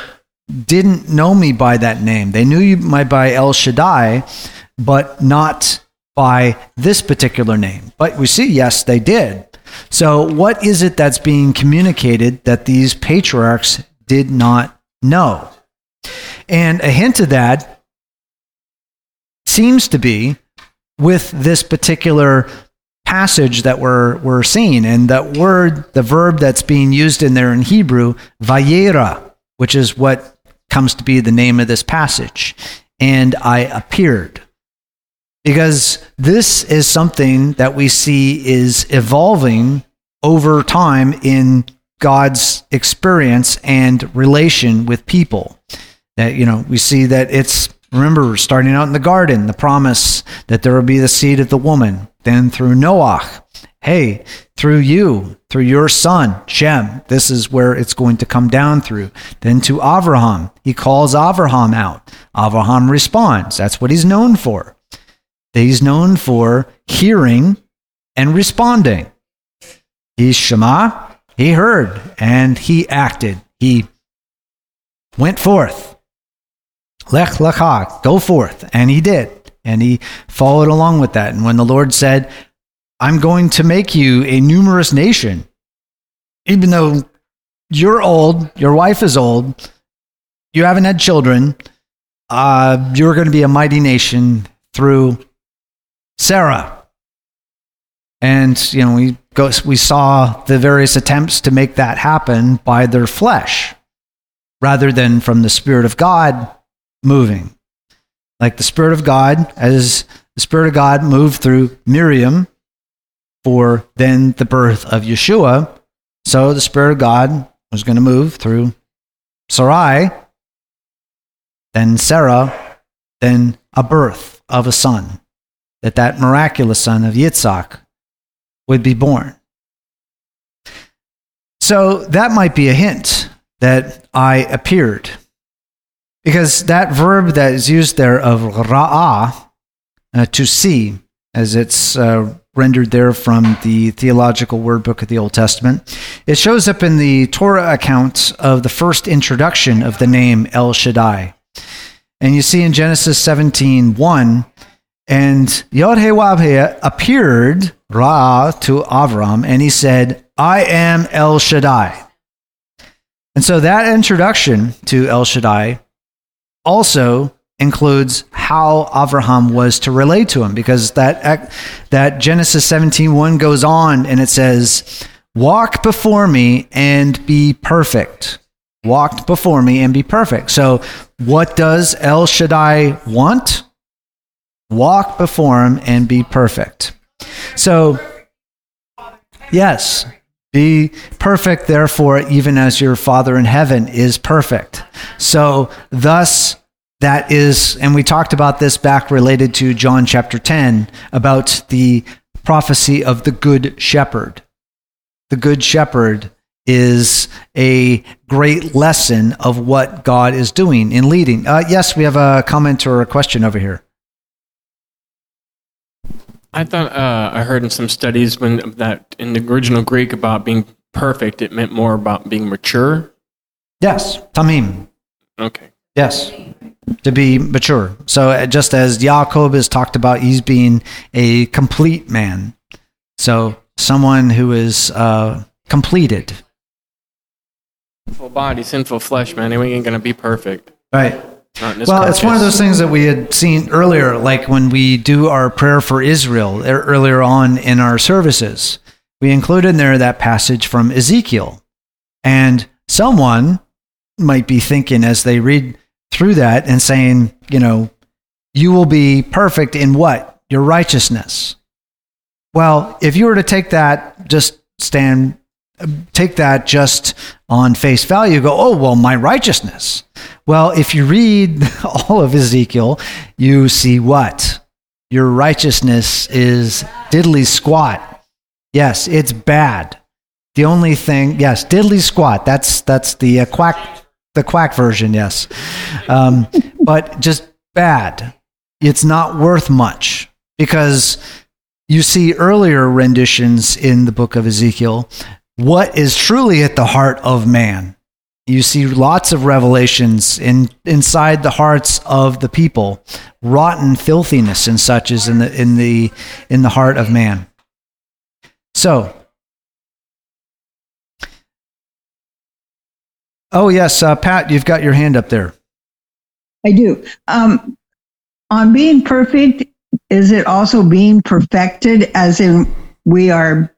didn't know me by that name. They knew me by El Shaddai, but not by this particular name. But we see, yes, they did. So, what is it that's being communicated that these patriarchs did not know? And a hint of that seems to be with this particular passage that we're, we're seeing. And that word, the verb that's being used in there in Hebrew, Va'era, which is what comes to be the name of this passage. And I appeared. Because this is something that we see is evolving over time in God's experience and relation with people. That, you know, we see that it's Remember, starting out in the garden, the promise that there will be the seed of the woman. Then through Noah, hey, through you, through your son, Shem, this is where it's going to come down through. Then to Avraham, he calls Avraham out. Avraham responds. That's what he's known for. He's known for hearing and responding. He's Shema, he heard and he acted. He went forth Lech lecha, go forth. And he did. And he followed along with that. And when the Lord said, I'm going to make you a numerous nation, even though you're old, your wife is old, you haven't had children, uh, you're going to be a mighty nation through Sarah. And, you know, we, go, we saw the various attempts to make that happen by their flesh rather than from the Spirit of God moving. Like the Spirit of God, as the Spirit of God moved through Miriam for then the birth of Yeshua, so the Spirit of God was going to move through Sarai, then Sarah, then a birth of a son, that that miraculous son of Yitzhak would be born. So that might be a hint that I appeared. Because that verb that is used there of ra'ah, uh, to see, as it's uh, rendered there from the Theological Word Book of the Old Testament, it shows up in the Torah account of the first introduction of the name El Shaddai. And you see in Genesis 17 1, and Yod appeared, Ra, to Avram, and he said, I am El Shaddai. And so that introduction to El Shaddai also includes how Abraham was to relate to him because that that Genesis 17:1 goes on and it says walk before me and be perfect. Walked before me and be perfect. So what does El Shaddai want? Walk before him and be perfect so yes be perfect, therefore, even as your Father in heaven is perfect. So, thus, that is, and we talked about this back related to John chapter 10 about the prophecy of the Good Shepherd. The Good Shepherd is a great lesson of what God is doing in leading. Uh, yes, we have a comment or a question over here. I thought uh, I heard in some studies when that in the original Greek about being perfect, it meant more about being mature. Yes, tamim. Okay. Yes, to be mature. So uh, just as Jacob is talked about, he's being a complete man. So someone who is uh, completed. Full body, sinful flesh, man. We ain't gonna be perfect. Right. Well, it's one of those things that we had seen earlier, like when we do our prayer for Israel er, earlier on in our services. We include in there that passage from Ezekiel. And someone might be thinking as they read through that and saying, you know, you will be perfect in what? Your righteousness. Well, if you were to take that, just stand take that just on face value, go, oh, well, my righteousness. Well, if you read all of Ezekiel, you see what? Your righteousness is diddly squat. Yes, it's bad. The only thing, yes, diddly squat. That's that's the uh, quack, the quack version. Yes, um, but just bad. It's not worth much because you see earlier renditions in the book of Ezekiel what is truly at the heart of man. You see lots of revelations in inside the hearts of the people, rotten filthiness and such is in the in the in the heart of man. So, oh yes, uh, Pat, you've got your hand up there. I do. Um, on being perfect, is it also being perfected, as in we are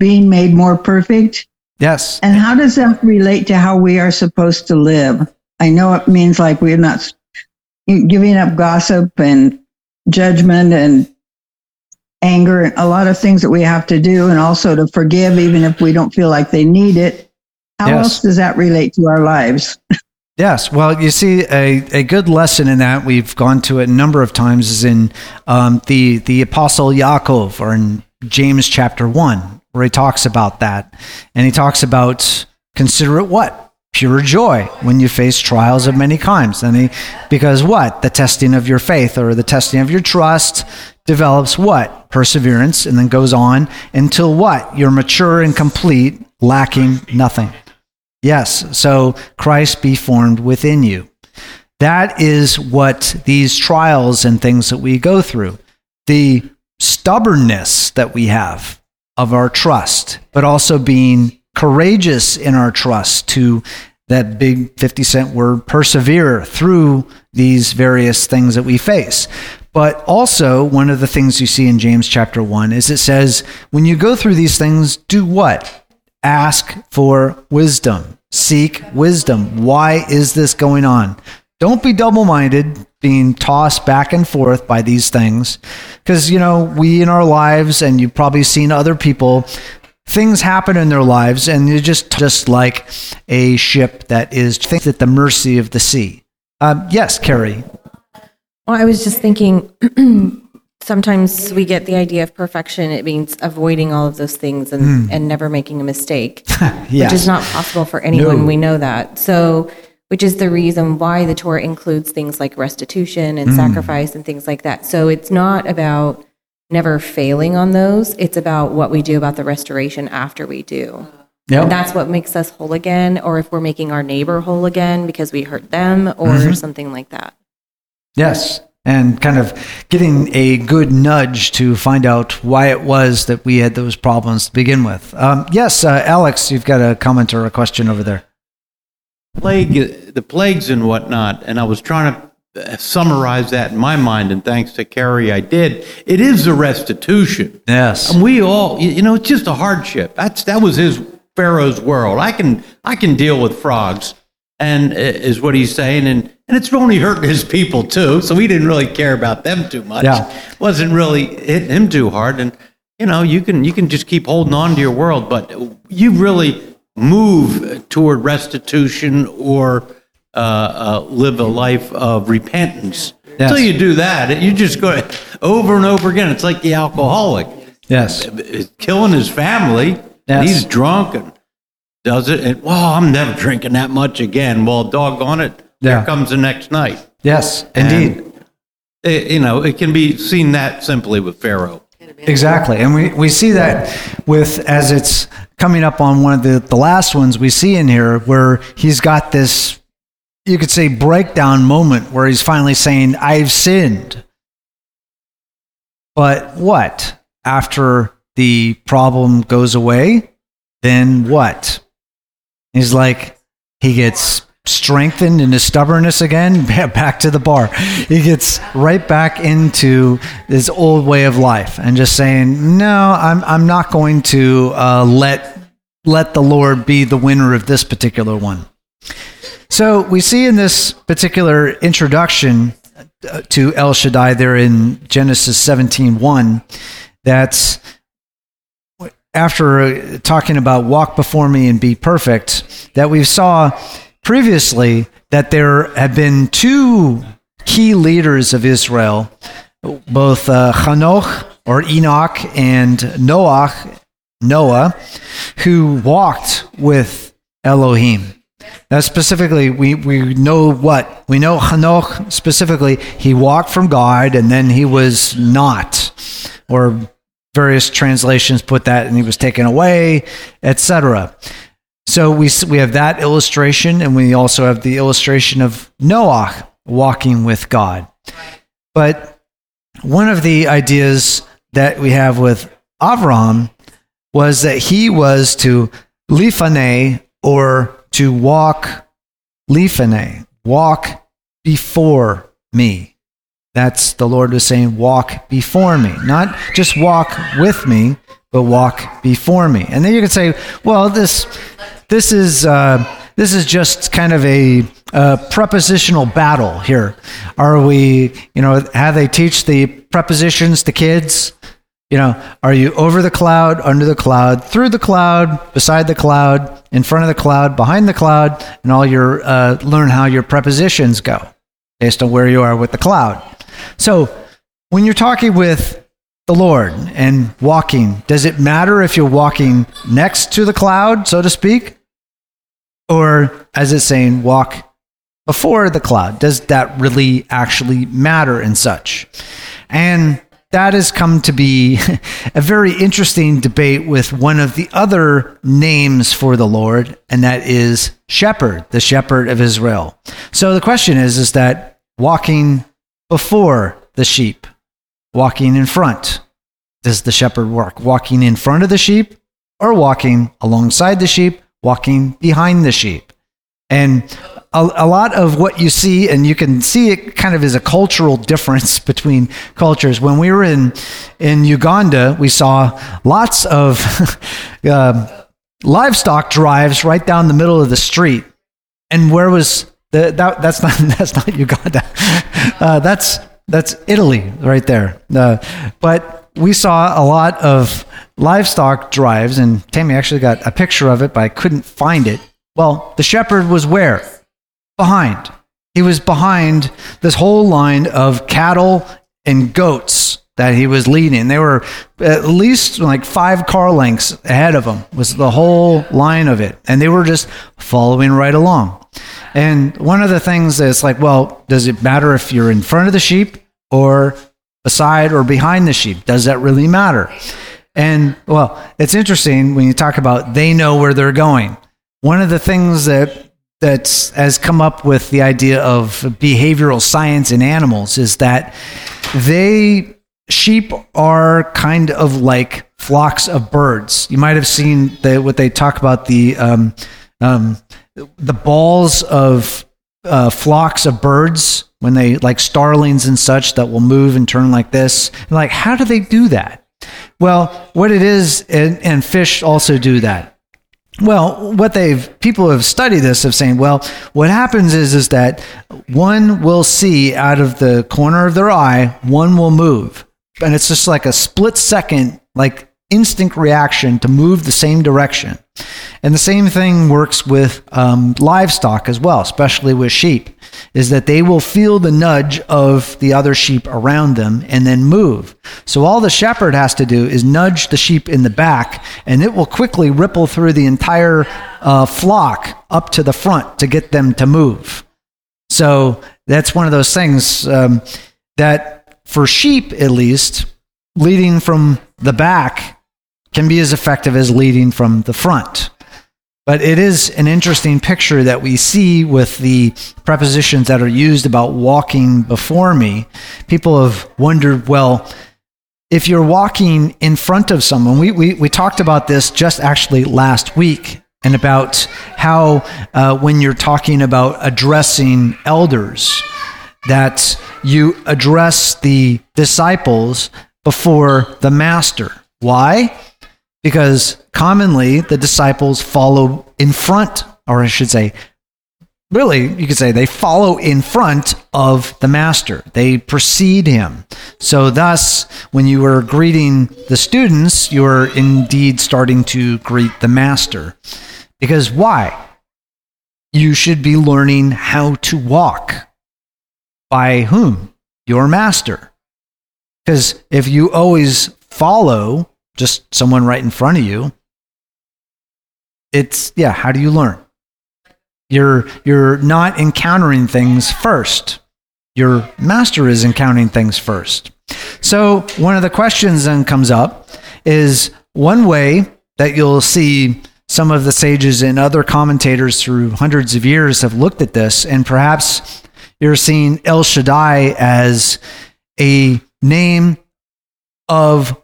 being made more perfect? Yes. And how does that relate to how we are supposed to live? I know it means like we're not giving up gossip and judgment and anger and a lot of things that we have to do, and also to forgive even if we don't feel like they need it. How Yes. else does that relate to our lives? Yes, well, you see, a, a good lesson in that we've gone to it a number of times is in um, the the Apostle Yaakov or in James chapter one, where he talks about that, and he talks about consider it what pure joy when you face trials of many kinds, and he because what the testing of your faith or the testing of your trust develops what perseverance, and then goes on until what you're mature and complete, lacking nothing. Yes, so Christ be formed within you. That is what these trials and things that we go through. The stubbornness that we have of our trust, but also being courageous in our trust to that big 50 cent word persevere through these various things that we face. But also, one of the things you see in James chapter 1 is it says, when you go through these things, do what? Ask for wisdom. Seek wisdom. Why is this going on? Don't be double minded, being tossed back and forth by these things. Because, you know, we in our lives, and you've probably seen other people, things happen in their lives, and you're just, just like a ship that is think at the mercy of the sea. Um, yes, Carrie. Well, I was just thinking sometimes we get the idea of perfection, it means avoiding all of those things and, Hmm. and never making a mistake, which is not possible for anyone. No. We know that. So, which is the reason why the Torah includes things like restitution and Mm. sacrifice and things like that. So, it's not about never failing on those, it's about what we do about the restoration after we do. Yep. And that's what makes us whole again, or if we're making our neighbor whole again because we hurt them or Mhm. something like that. Yes. And kind of getting a good nudge to find out why it was that we had those problems to begin with. Um, yes, uh, Alex, you've got a comment or a question over there. Plague, the plagues and whatnot, and I was trying to summarize that in my mind, and thanks to Carrie, I did. It is a restitution. Yes. And we all, you you know, it's just a hardship. That's that was his Pharaoh's world. I can I can deal with frogs, and uh, is what he's saying, and and it's only hurting his people too. So he didn't really care about them too much. Yeah. wasn't really hitting him too hard, and you know, you can you can just keep holding on to your world, but you really move toward restitution or uh, uh, live a life of repentance. Yes. Until you do that, you just go over and over again. It's like the alcoholic Yes. killing his family. Yes. He's drunk and does it. And, well, I'm never drinking that much again. Well, doggone it. Yeah. There comes the next night. Yes, indeed. It, you know, it can be seen that simply with Pharaoh. Exactly. And we, we see that with, as it's coming up on one of the, the last ones we see in here, where he's got this, you could say, breakdown moment where he's finally saying, I've sinned. But what? After the problem goes away, then what? He's like, he gets strengthened in his stubbornness again, back to the bar. He gets right back into his old way of life and just saying, "No, I'm I'm not going to uh, let let the Lord be the winner of this particular one." So we see in this particular introduction uh, to El Shaddai there in Genesis 17:1 that after uh, talking about walk before me and be perfect, that we saw previously that there have been two key leaders of Israel, both uh, Hanoch or Enoch and Noah, Noah, who walked with Elohim. Now, specifically, we, we know what? We know Hanoch specifically, he walked from God and then he was not, or various translations put that and he was taken away, etc. So we, we have that illustration, and we also have the illustration of Noah walking with God. But one of the ideas that we have with Avram was that he was to lifnei or to walk lifnei, walk before me. That's the Lord was saying, walk before me. Not just walk with me, but walk before me. And then you could say, well, this, this is, uh, this is just kind of a, a prepositional battle here. Are we, you know, how they teach the prepositions to kids? You know, are you over the cloud, under the cloud, through the cloud, beside the cloud, in front of the cloud, behind the cloud, and all your uh, learn how your prepositions go based on where you are with the cloud. So when you're talking with the Lord and walking, does it matter if you're walking next to the cloud, so to speak? Or, as it's saying, walk before the cloud? Does that really actually matter and such? And that has come to be a very interesting debate with one of the other names for the Lord, and that is shepherd, the shepherd of Israel. So the question is, is that walking before the sheep, walking in front? Does the shepherd work? Walking in front of the sheep or walking alongside the sheep, walking behind the sheep? And a, a, lot of what you see, and you can see it kind of as a cultural difference between cultures. When we were in, in Uganda, we saw lots of uh, livestock drives right down the middle of the street. And where was the, that, that's not that's not Uganda. Uh, that's that's Italy right there. Uh, but we saw a lot of livestock drives, and Tammy actually got a picture of it, but I couldn't find it. Well, the shepherd was where? Behind. He was behind this whole line of cattle and goats that he was leading. They were at least like five car lengths ahead of him, was the whole line of it. And they were just following right along. And one of the things that's like, well, does it matter if you're in front of the sheep or beside or behind the sheep? Does that really matter? And well, it's interesting when you talk about they know where they're going. One of the things that that has come up with the idea of behavioral science in animals is that they sheep are kind of like flocks of birds. You might have seen the, what they talk about the um, um, the balls of uh, flocks of birds when they like starlings and such that will move and turn like this. And like, how do they do that? Well, what it is, and, and fish also do that. Well, what they've people have studied this of saying, well, what happens is is that one will see out of the corner of their eye, one will move, and it's just like a split second, like instinct reaction to move the same direction. And the same thing works with um, livestock as well, especially with sheep, is that they will feel the nudge of the other sheep around them and then move. So all the shepherd has to do is nudge the sheep in the back, and it will quickly ripple through the entire uh, flock up to the front to get them to move. So that's one of those things um, that, for sheep at least, leading from the back can be as effective as leading from the front. But it is an interesting picture that we see with the prepositions that are used about walking before me. People have wondered, well, if you're walking in front of someone, we, we, we talked about this just actually last week and about how uh, when you're talking about addressing elders, that you address the disciples before the master. Why? Because commonly the disciples follow in front, or I should say, really, you could say they follow in front of the master. They precede him. So, thus, when you were greeting the students, you were indeed starting to greet the master. Because why? You should be learning how to walk. By whom? Your master. Because if you always follow just someone right in front of you, it's, yeah, how do you learn? You're, you're not encountering things first. Your master is encountering things first. So, one of the questions then comes up is one way that you'll see some of the sages and other commentators through hundreds of years have looked at this, and perhaps you're seeing El Shaddai as a name of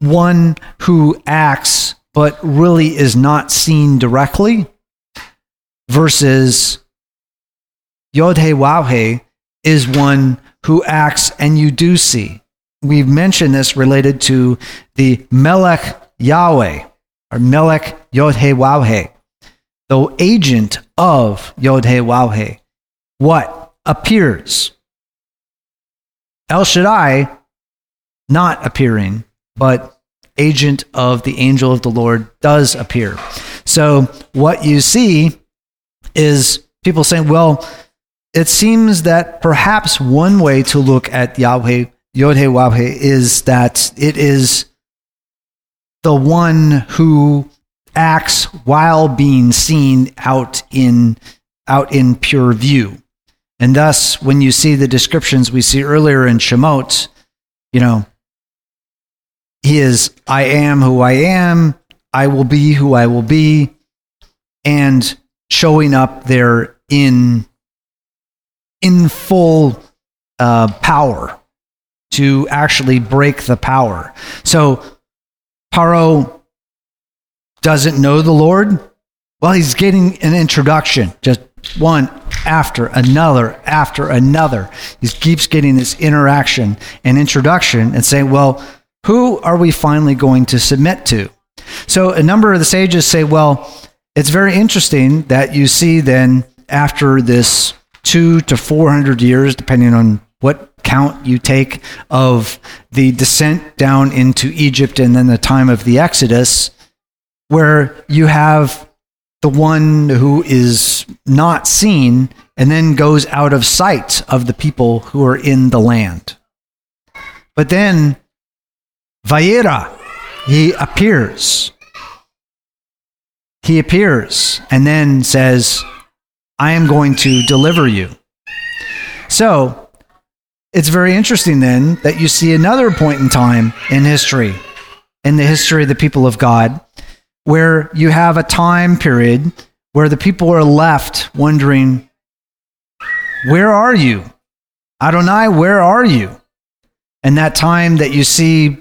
one who acts but really is not seen directly versus Yod He Waw He is one who acts and you do see. We've mentioned this related to the Melech Yahweh or Melech Yod He Waw He, the agent of Yod He Waw He. What appears? El Shaddai not appearing, but agent of the angel of the Lord does appear. So what you see is people saying, well, it seems that perhaps one way to look at Yahweh, Yod Wahhe, is that it is the one who acts while being seen out in out in pure view. And thus, when you see the descriptions we see earlier in Shemot, you know, he is, I am who I am, I will be who I will be, and showing up there in in full uh, power to actually break the power. So Paro doesn't know the Lord. Well, he's getting an introduction, just one after another after another. He keeps getting this interaction and introduction and saying, well, who are we finally going to submit to? So a number of the sages say, well, it's very interesting that you see then after this two to 400 years, depending on what count you take of the descent down into Egypt and then the time of the Exodus, where you have the one who is not seen and then goes out of sight of the people who are in the land. But then, Vayera, he appears he appears and then says, I am going to deliver you. So it's very interesting then that you see another point in time in history, in the history of the people of God, where you have a time period where the people are left wondering, Where are you? Adonai, where are you? And that time that you see,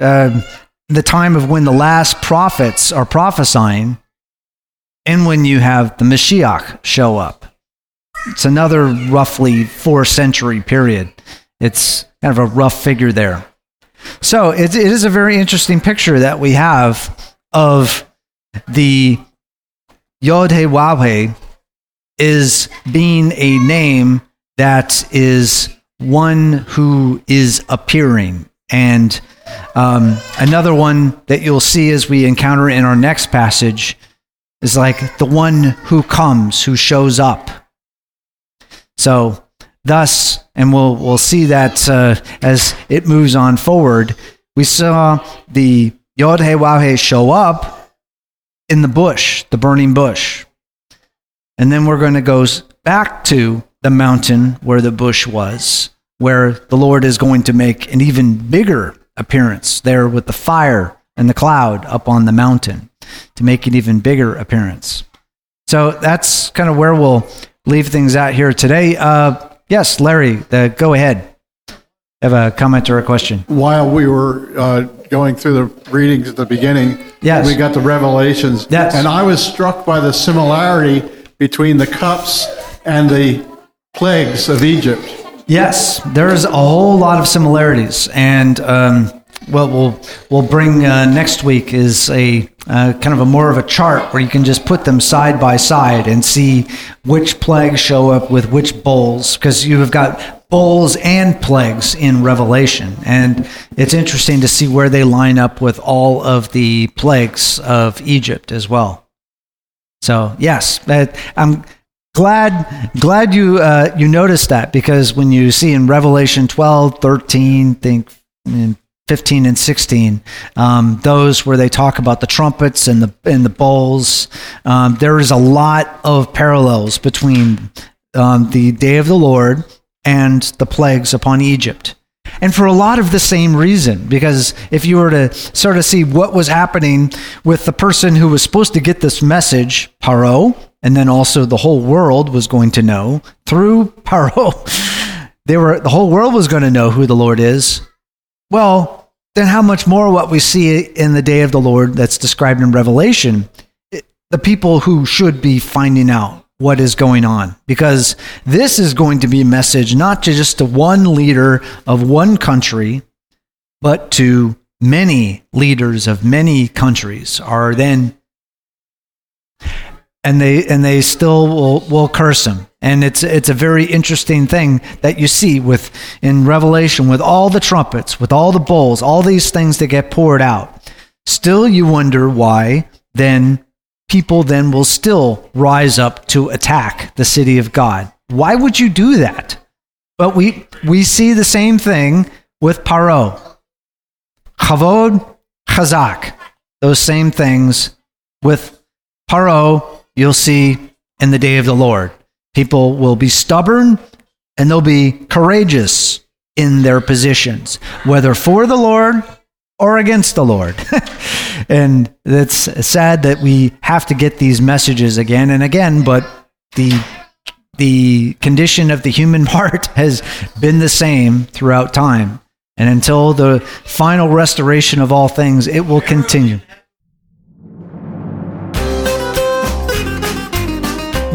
uh, the time of when the last prophets are prophesying, and when you have the Mashiach show up. It's another roughly four century period. It's kind of a rough figure there. So it, it is a very interesting picture that we have of the Yod He He is being a name that is one who is appearing. And um, another one that you'll see as we encounter in our next passage is like the one who comes, who shows up. So, thus, and we'll, we'll see that uh, as it moves on forward, we saw the Yod He Waw He show up in the bush, the burning bush. And then we're going to go back to the mountain where the bush was, where the Lord is going to make an even bigger appearance there with the fire and the cloud up on the mountain to make an even bigger appearance. So that's kind of where we'll leave things out here today. Uh, yes, Larry, go ahead. Have a comment or a question? While we were uh, going through the readings at the beginning, yes. we got the revelations. Yes. And I was struck by the similarity between the cups and the plagues of Egypt. Yes, there's a whole lot of similarities. And um, what we'll we'll bring uh, next week is a uh, kind of a more of a chart where you can just put them side by side and see which plagues show up with which bowls, because you have got bowls and plagues in Revelation. And it's interesting to see where they line up with all of the plagues of Egypt as well. So, yes, that, I'm glad glad you uh, you noticed that because when you see in Revelation 12, 13, think in 15 and 16, um, those where they talk about the trumpets and the and the bowls, um, there is a lot of parallels between um, the day of the Lord and the plagues upon Egypt. And for a lot of the same reason, because if you were to sort of see what was happening with the person who was supposed to get this message, Paro, and then also the whole world was going to know through Paro, they were the whole world was going to know who the Lord is. Well, then how much more what we see in the day of the Lord that's described in Revelation, the people who should be finding out what is going on. Because this is going to be a message not to just to one leader of one country but to many leaders of many countries. Are then and they and they still will, will curse him and it's it's a very interesting thing that you see with in revelation with all the trumpets with all the bowls all these things that get poured out still you wonder why then people then will still rise up to attack the city of God. Why would you do that? But we, we see the same thing with Paro. Chavod, Chazak. Those same things with Paro, you'll see in the day of the Lord. People will be stubborn and they'll be courageous in their positions, whether for the Lord or against the Lord. and it's sad that we have to get these messages again and again, but the the condition of the human heart has been the same throughout time. And until the final restoration of all things, it will continue.